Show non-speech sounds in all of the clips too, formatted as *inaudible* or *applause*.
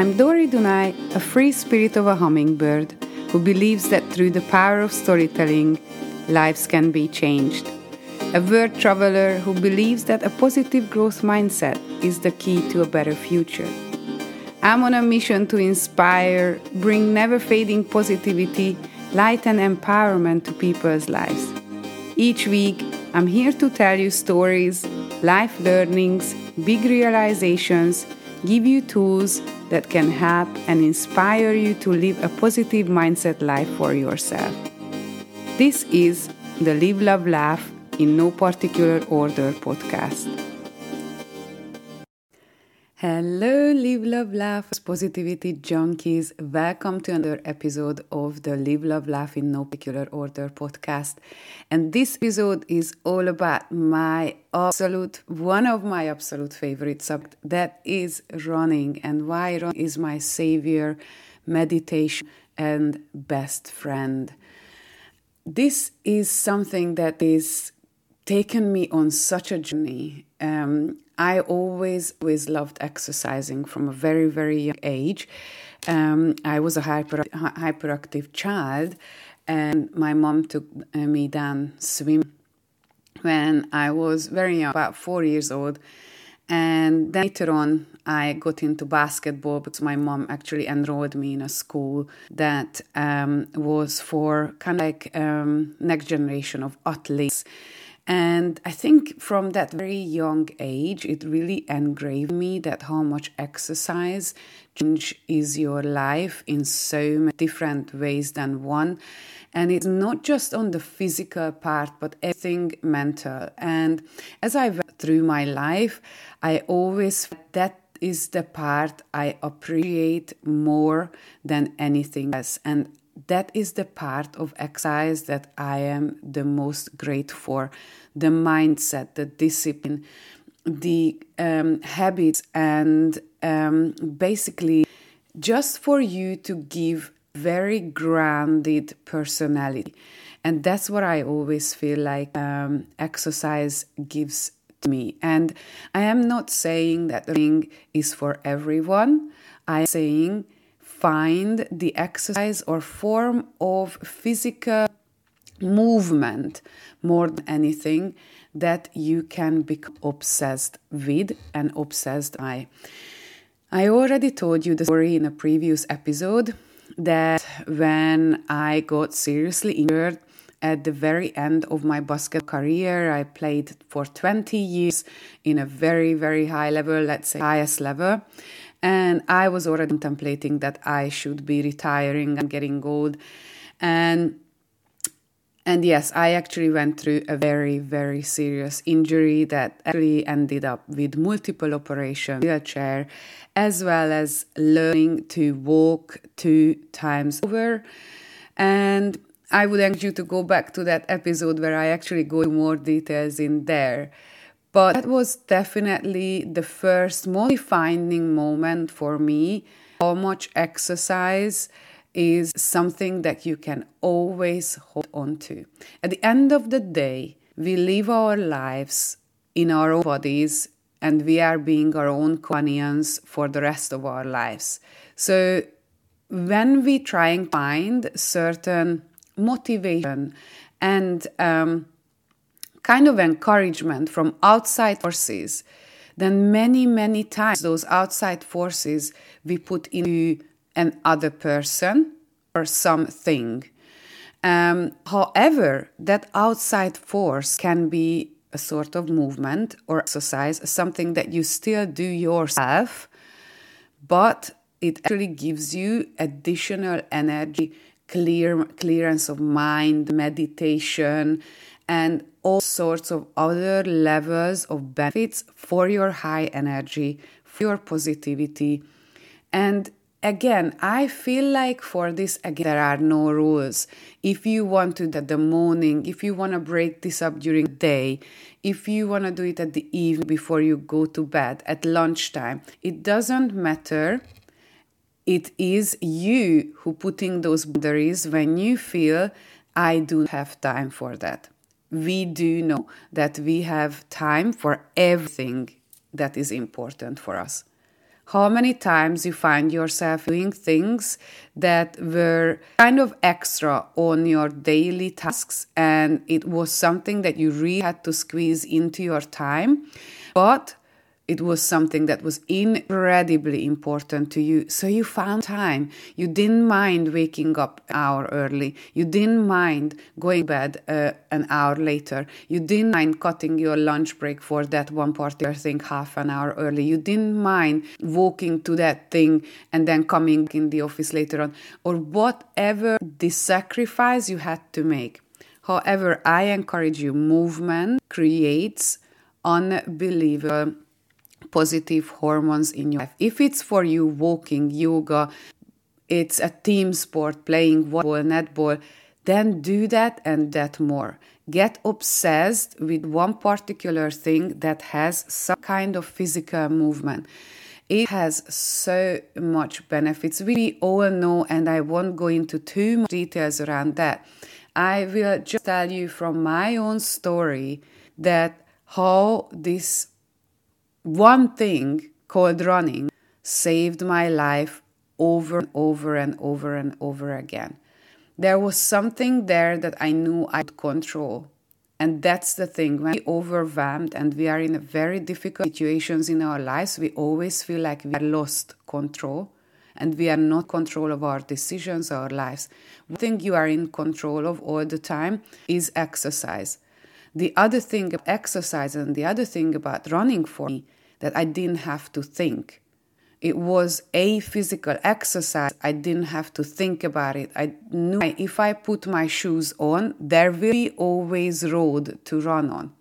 I'm Dori Dunai, a free spirit of a hummingbird who believes that through the power of storytelling, lives can be changed. A word traveler who believes that a positive growth mindset is the key to a better future. I'm on a mission to inspire, bring never fading positivity, light, and empowerment to people's lives. Each week, I'm here to tell you stories, life learnings, big realizations, give you tools that can help and inspire you to live a positive mindset life for yourself. This is the Live, Love, Laugh in No Particular Order podcast. Hello, Live, Love, Laugh, Positivity Junkies. Welcome to another episode of the Live, Love, Laugh in No Particular Order podcast. And this episode is all about my absolute, one of my absolute favorite subject that is running and why running is my savior, meditation, and best friend. This is something that is taken me on such a journey. Um, I always, always loved exercising from a very, very young age. Um, I was a hyper, hyperactive child, and my mom took uh, me down swim when I was very young, about four years old. And then later on, I got into basketball because my mom actually enrolled me in a school that um, was for kind of like um, next generation of athletes. And I think from that very young age, it really engraved me that how much exercise is your life in so many different ways than one. And it's not just on the physical part, but everything mental. And as I went through my life, I always that is the part I appreciate more than anything else. And that is the part of exercise that I am the most grateful for the mindset, the discipline, the um, habits, and um, basically just for you to give very grounded personality. And that's what I always feel like um, exercise gives to me. And I am not saying that the thing is for everyone. I'm saying find the exercise or form of physical movement more than anything that you can become obsessed with and obsessed by. I already told you the story in a previous episode that when I got seriously injured at the very end of my basket career, I played for 20 years in a very, very high level, let's say highest level. And I was already contemplating that I should be retiring and getting old. And and yes, I actually went through a very, very serious injury that actually ended up with multiple operations, wheelchair, as well as learning to walk two times over. And I would encourage you to go back to that episode where I actually go into more details in there. But that was definitely the first most defining moment for me. How much exercise is something that you can always hold on to. At the end of the day, we live our lives in our own bodies and we are being our own companions for the rest of our lives. So when we try and find certain motivation and um, kind of encouragement from outside forces, then many, many times those outside forces we put into an other person or something. Um, however, that outside force can be a sort of movement or exercise, something that you still do yourself, but it actually gives you additional energy, clear clearance of mind, meditation, and all sorts of other levels of benefits for your high energy, for your positivity. And again i feel like for this again there are no rules. If you want to do at the morning if you want to break this up during the day if you want to do it at the evening before you go to bed at lunchtime it doesn't matter. It is you who putting those boundaries when you feel i don't have time for that we do know that we have time for everything that is important for us. How many times you find yourself doing things that were kind of extra on your daily tasks and it was something that you really had to squeeze into your time but it was something that was incredibly important to you. So you found time. You didn't mind waking up an hour early. You didn't mind going to bed uh, an hour later. You didn't mind cutting your lunch break for that one particular thing half an hour early. You didn't mind walking to that thing and then coming in the office later on, or whatever the sacrifice you had to make. However, I encourage you, movement creates unbelievable positive hormones in your life. If it's for you walking, yoga, it's a team sport, playing volleyball, netball, then do that and that more. Get obsessed with one particular thing that has some kind of physical movement. It has so much benefits. We all know, and I won't go into too much details around that. I will just tell you from my own story that how this one thing called running saved my life over and over and over and over again. There was something there that I knew I could control. And that's the thing. When we are overwhelmed and we are in very difficult situations in our lives, we always feel like we are lost control and we are not control of our decisions, our lives. One thing you are in control of all the time is exercise. The other thing about exercise and the other thing about running for me that I didn't have to think. It was a physical exercise. I didn't have to think about it. I knew if I put my shoes on, there will be always road to run on.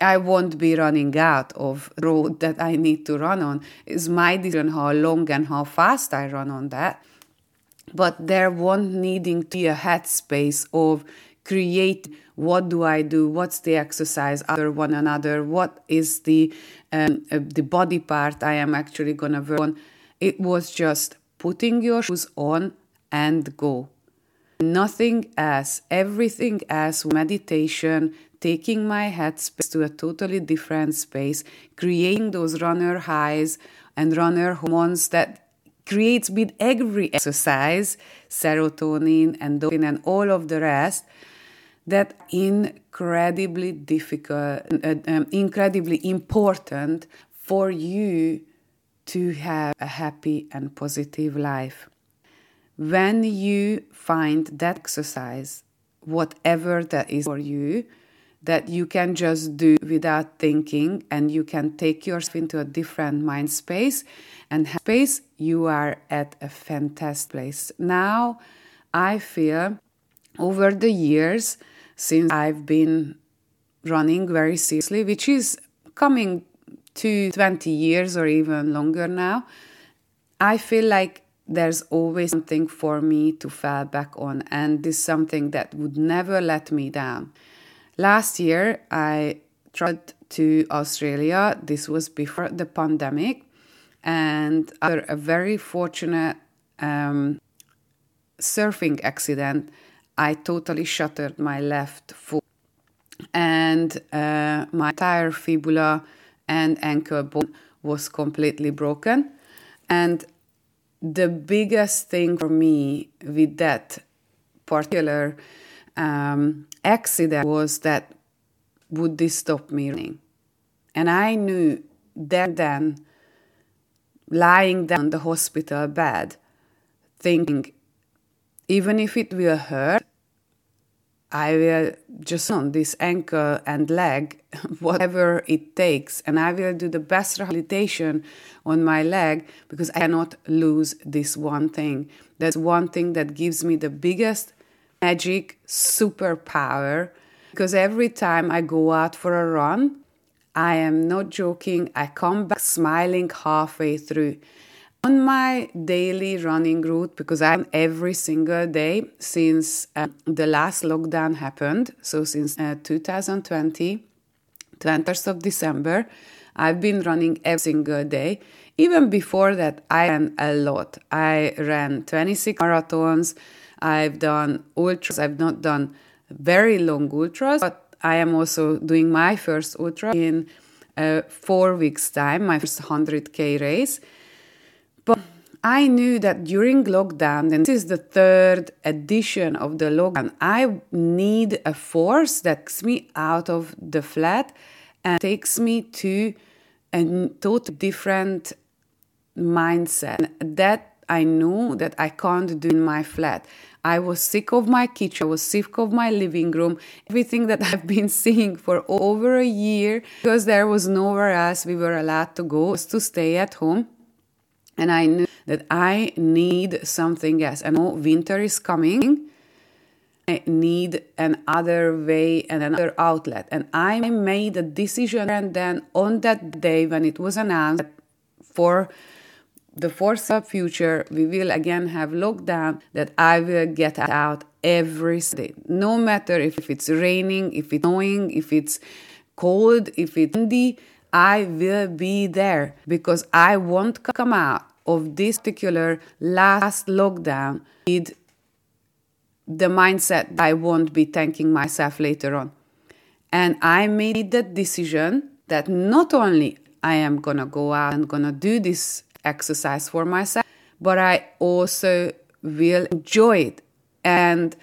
I won't be running out of road that I need to run on. It's my decision how long and how fast I run on that. But there won't needing to be a headspace of create what do I do, what's the exercise other one another, what is the um, uh, the body part I am actually gonna work on. It was just putting your shoes on and go. Nothing else, everything else, meditation, taking my headspace to a totally different space, creating those runner highs and runner hormones that creates with every exercise, serotonin, and dopamine, and all of the rest that incredibly difficult, uh, um, incredibly important for you to have a happy and positive life. When you find that exercise, whatever that is for you, that you can just do without thinking and you can take yourself into a different mind space and space, you are at a fantastic place. Now, I feel over the years, since I've been running very seriously, which is coming to 20 years or even longer now, I feel like there's always something for me to fall back on, and this is something that would never let me down. Last year, I traveled to Australia. This was before the pandemic, and after a very fortunate um, surfing accident, I totally shattered my left foot, and uh, my entire fibula and ankle bone was completely broken. And the biggest thing for me with that particular um, accident was that would this stop me running? And I knew that then, lying down the hospital bed, thinking, even if it will hurt, I will just on this ankle and leg, *laughs* whatever it takes, and I will do the best rehabilitation on my leg because I cannot lose this one thing. That's one thing that gives me the biggest magic superpower because every time I go out for a run, I am not joking, I come back smiling halfway through on my daily running route because I'm every single day since uh, the last lockdown happened. So since uh, 2020, 20th of December, I've been running every single day. Even before that, I ran a lot. I ran 26 marathons. I've done ultras. I've not done very long ultras, but I am also doing my first ultra in uh, four weeks' time, my first 100k race But I knew that during lockdown, and this is the third edition of the lockdown, I need a force that takes me out of the flat and takes me to a totally different mindset. That I knew that I can't do in my flat. I was sick of my kitchen, I was sick of my living room, everything that *laughs* I've been seeing for over a year because there was nowhere else we were allowed to go was to stay at home. And I knew that I need something else. I know winter is coming. I need another way and another outlet. And I made a decision. And then on that day, when it was announced for the foreseeable future, we will again have lockdown, that I will get out every day. No matter if it's raining, if it's snowing, if it's cold, if it's windy, I will be there because I won't come out of this particular last lockdown with the mindset that I won't be thanking myself later on. And I made the decision that not only I am gonna go out and gonna do this exercise for myself, but I also will enjoy it. And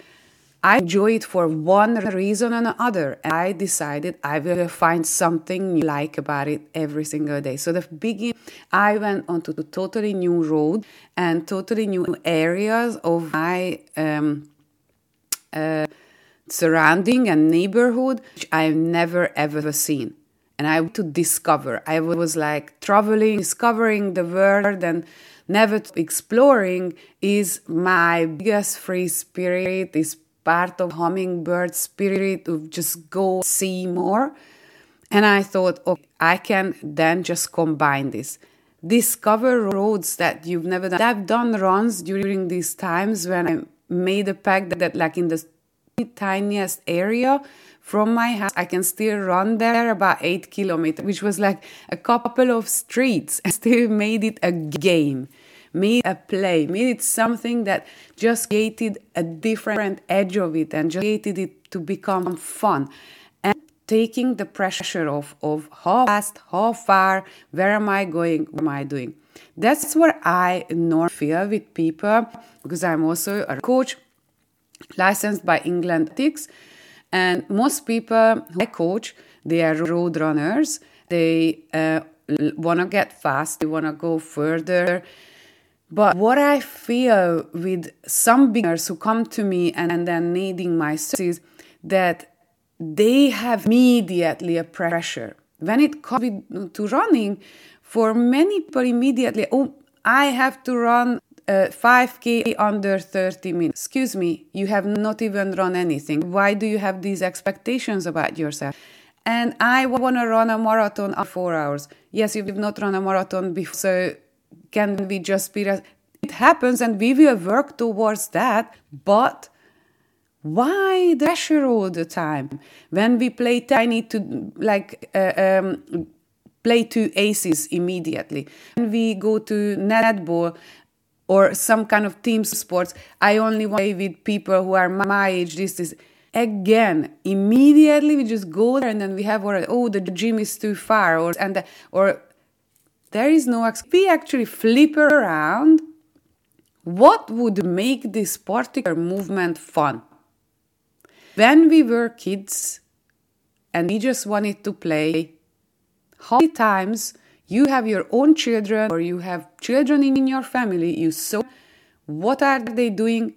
I enjoy it for one reason or another. And I decided I will find something new like about it every single day. So the beginning, I went onto the totally new road and totally new areas of my um, uh, surrounding and neighborhood, which I've never ever seen. And I to discover. I was like traveling, discovering the world and never exploring is my biggest free spirit is part of hummingbird spirit of just go see more. And I thought, okay, I can then just combine this. Discover roads that you've never done. I've done runs during these times when I made a pact that, that like in the tiniest area from my house, I can still run there about eight kilometers, which was like a couple of streets. *laughs* I still made it a game made a play, made it something that just created a different edge of it and just created it to become fun. And taking the pressure off of how fast, how far, where am I going, what am I doing. That's what I normally feel with people because I'm also a coach licensed by England Athletics. And most people I coach, they are road runners. They uh, want to get fast, they want to go further, but what I feel with some beginners who come to me and, and then needing my services, that they have immediately a pressure. When it comes to running, for many people immediately, oh, I have to run uh, 5k under 30 minutes. Excuse me, you have not even run anything. Why do you have these expectations about yourself? And I want to run a marathon in four hours. Yes, you've not run a marathon before, so can we just be it happens and we will work towards that but why the pressure all the time? When we play tiny to like uh, um, play two aces immediately when we go to netball or some kind of team sports i only want to play with people who are my age this is again immediately we just go there and then we have oh the gym is too far or and or there is no we actually flip around. What would make this particular movement fun? When we were kids and we just wanted to play how many times you have your own children or you have children in your family you saw what are they doing?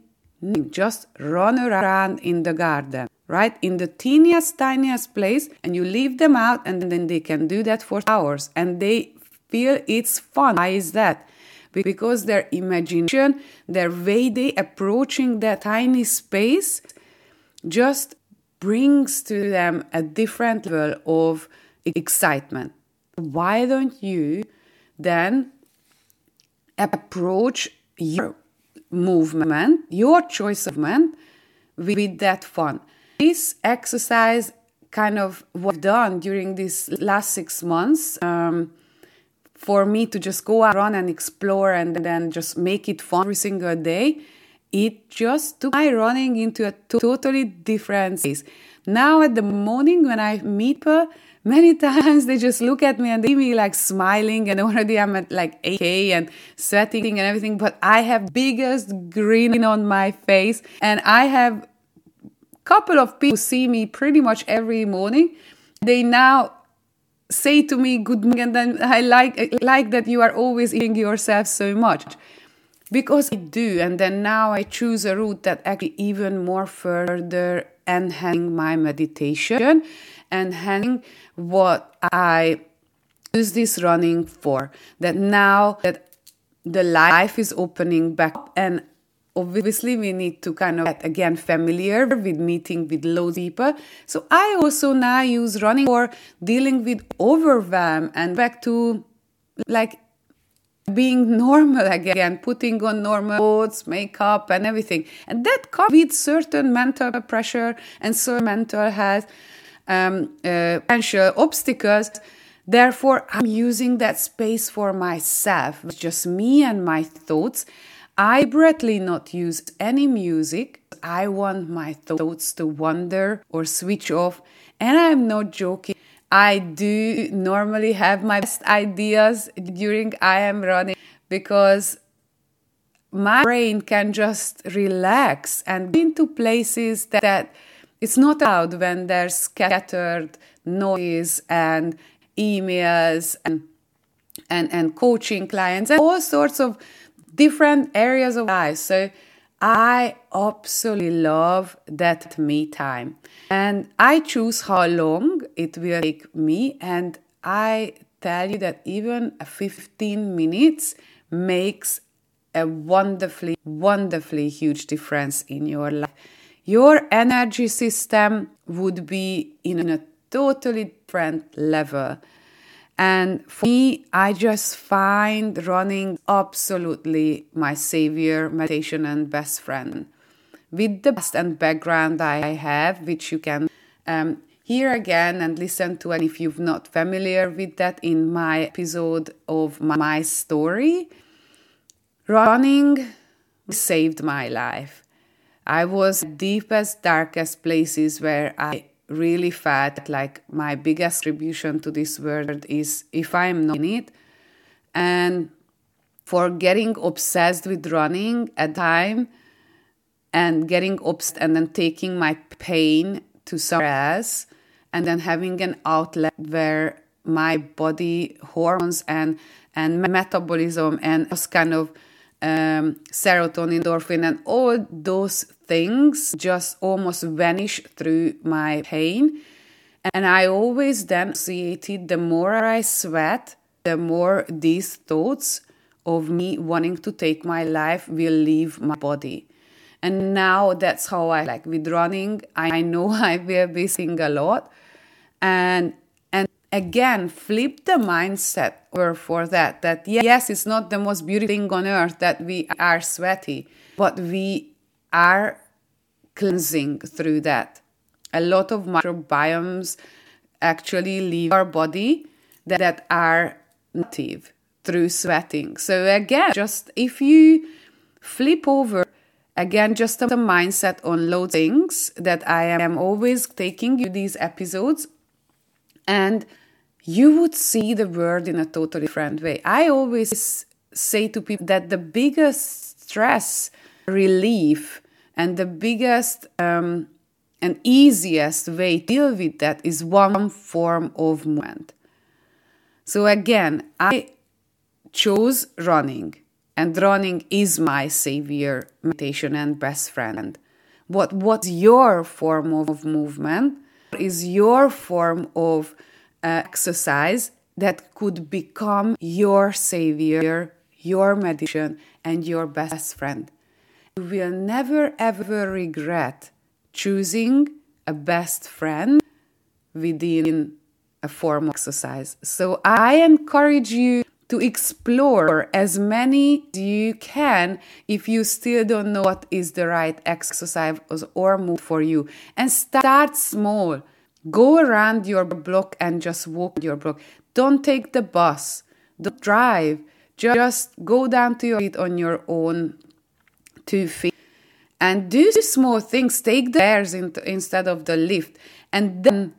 Just run around in the garden right? In the teeniest tiniest place and you leave them out and then they can do that for hours and they feel it's fun. Why is that? Because their imagination, their way they approaching that tiny space just brings to them a different level of excitement. Why don't you then approach your movement, your choice of movement, with that fun? This exercise kind of was done during these last six months. Um, for me to just go out run and explore and then just make it fun every single day, it just took my running into a totally different space. Now at the morning when I meet her, many *laughs* times they just look at me and they see me like smiling and *laughs* already I'm at like 8k and sweating and everything, but I have biggest grin on my face and I have couple of people who see me pretty much every morning. They now say to me good and then I like like that you are always eating yourself so much. Because I do and then now I choose a route that actually even more further enhancing my meditation and enhancing what I use this running for. That now that the life is opening back and obviously we need to kind of get again familiar with meeting with loads of people so i also now use running for dealing with overwhelm and back to like being normal *laughs* again, putting on normal clothes, makeup, and everything. And that comes with certain mental pressure and certain mental health um, uh, potential obstacles. Therefore, I'm using that space for myself, just me and my thoughts. I deliberately not use any music. I want my thoughts to wander or switch off. And I'm not joking. I do normally have my best ideas during I am running because my brain can just relax and go into places that, that it's not out when there's scattered noise and emails and and, and coaching clients and all sorts of different areas of life. So I absolutely love that me time. And I choose how long it will take me. And I tell you that even 15 minutes makes a wonderfully, wonderfully huge difference in your life. Your energy system would be in a totally different level. And for me, I just find running absolutely my savior, meditation, and best friend. With the best and background I have, which you can um, hear again and listen to, and if you're not familiar with that, in my episode of my story, running saved my life. I was deepest, darkest places where I really felt like my biggest contribution to this world is if I'm not in it. And for getting obsessed with running at time and getting obsessed and then taking my pain to somewhere else and then having an outlet where my body hormones and and metabolism and those kind of um, serotonin, endorphin, and all those things just almost vanish through my pain. And I always then associated the more I sweat, the more these thoughts of me wanting to take my life will leave my body. And now that's how I like with running. I know *laughs* I will be seeing a lot. And and again flip the mindset over for that that yes it's not the most beautiful thing on earth that we are sweaty but we are cleansing through that a lot of microbiomes actually leave our body that, are native through sweating so again just if you flip over again just a mindset on low things that i am always taking you these episodes and you would see the world in a totally different way. I always say to people that the biggest stress relief and the biggest um, and easiest way to deal with that is one form of movement. So again, I chose running, and running is my savior, meditation, and best friend. What what's your form of movement? Is your form of uh, exercise that could become your savior, your meditation, and your best friend. You will never ever regret choosing a best friend within a form of exercise. So I encourage you to explore as many as you can if you still don't know what is the right exercise or move for you. And start small. Go around your block and just walk your block. Don't take the bus. Don't drive. Just go down to your feet on your own two feet and do small things. Take the stairs in, instead of the lift. And then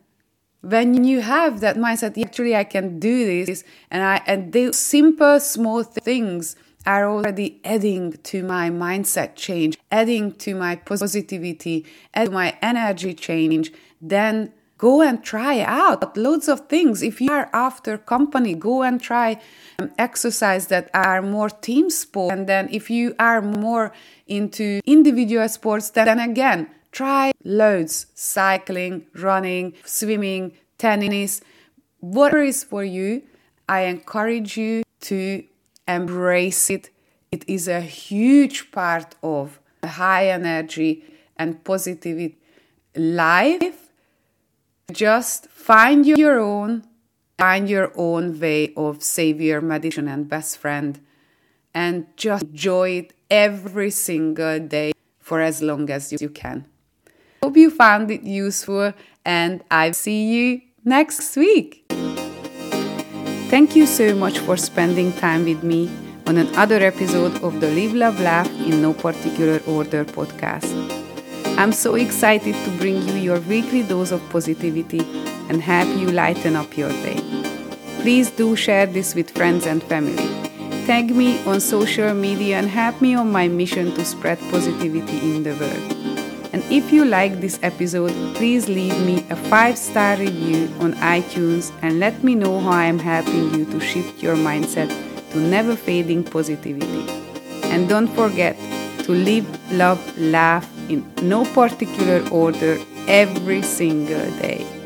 when you have that mindset actually i can do this and i and the simple small things are already adding to my mindset change adding to my positivity to my energy change then go and try out loads of things. If you are after company go and try um, exercise that are more team sport. And then if you are more into individual sports then again try loads cycling running swimming tennis whatever is for you i encourage you to embrace it. It is a huge part of high energy and positivity life just find your own, find your own way of savior, medicine, and best friend, and just enjoy it every single day for as long as you can. Hope you found it useful, and I'll see you next week. Thank you so much for spending time with me on another episode of the Live, Love, Laugh in No Particular Order podcast. I'm so excited to bring you your weekly dose of positivity and help you lighten up your day. Please do share this with friends and family. Tag me on social media and help me on my mission to spread positivity in the world. And if you like this episode, please leave me a 5 star review on iTunes and let me know how I am helping you to shift your mindset to never fading positivity. And don't forget to live, love, laugh in no particular order every single day.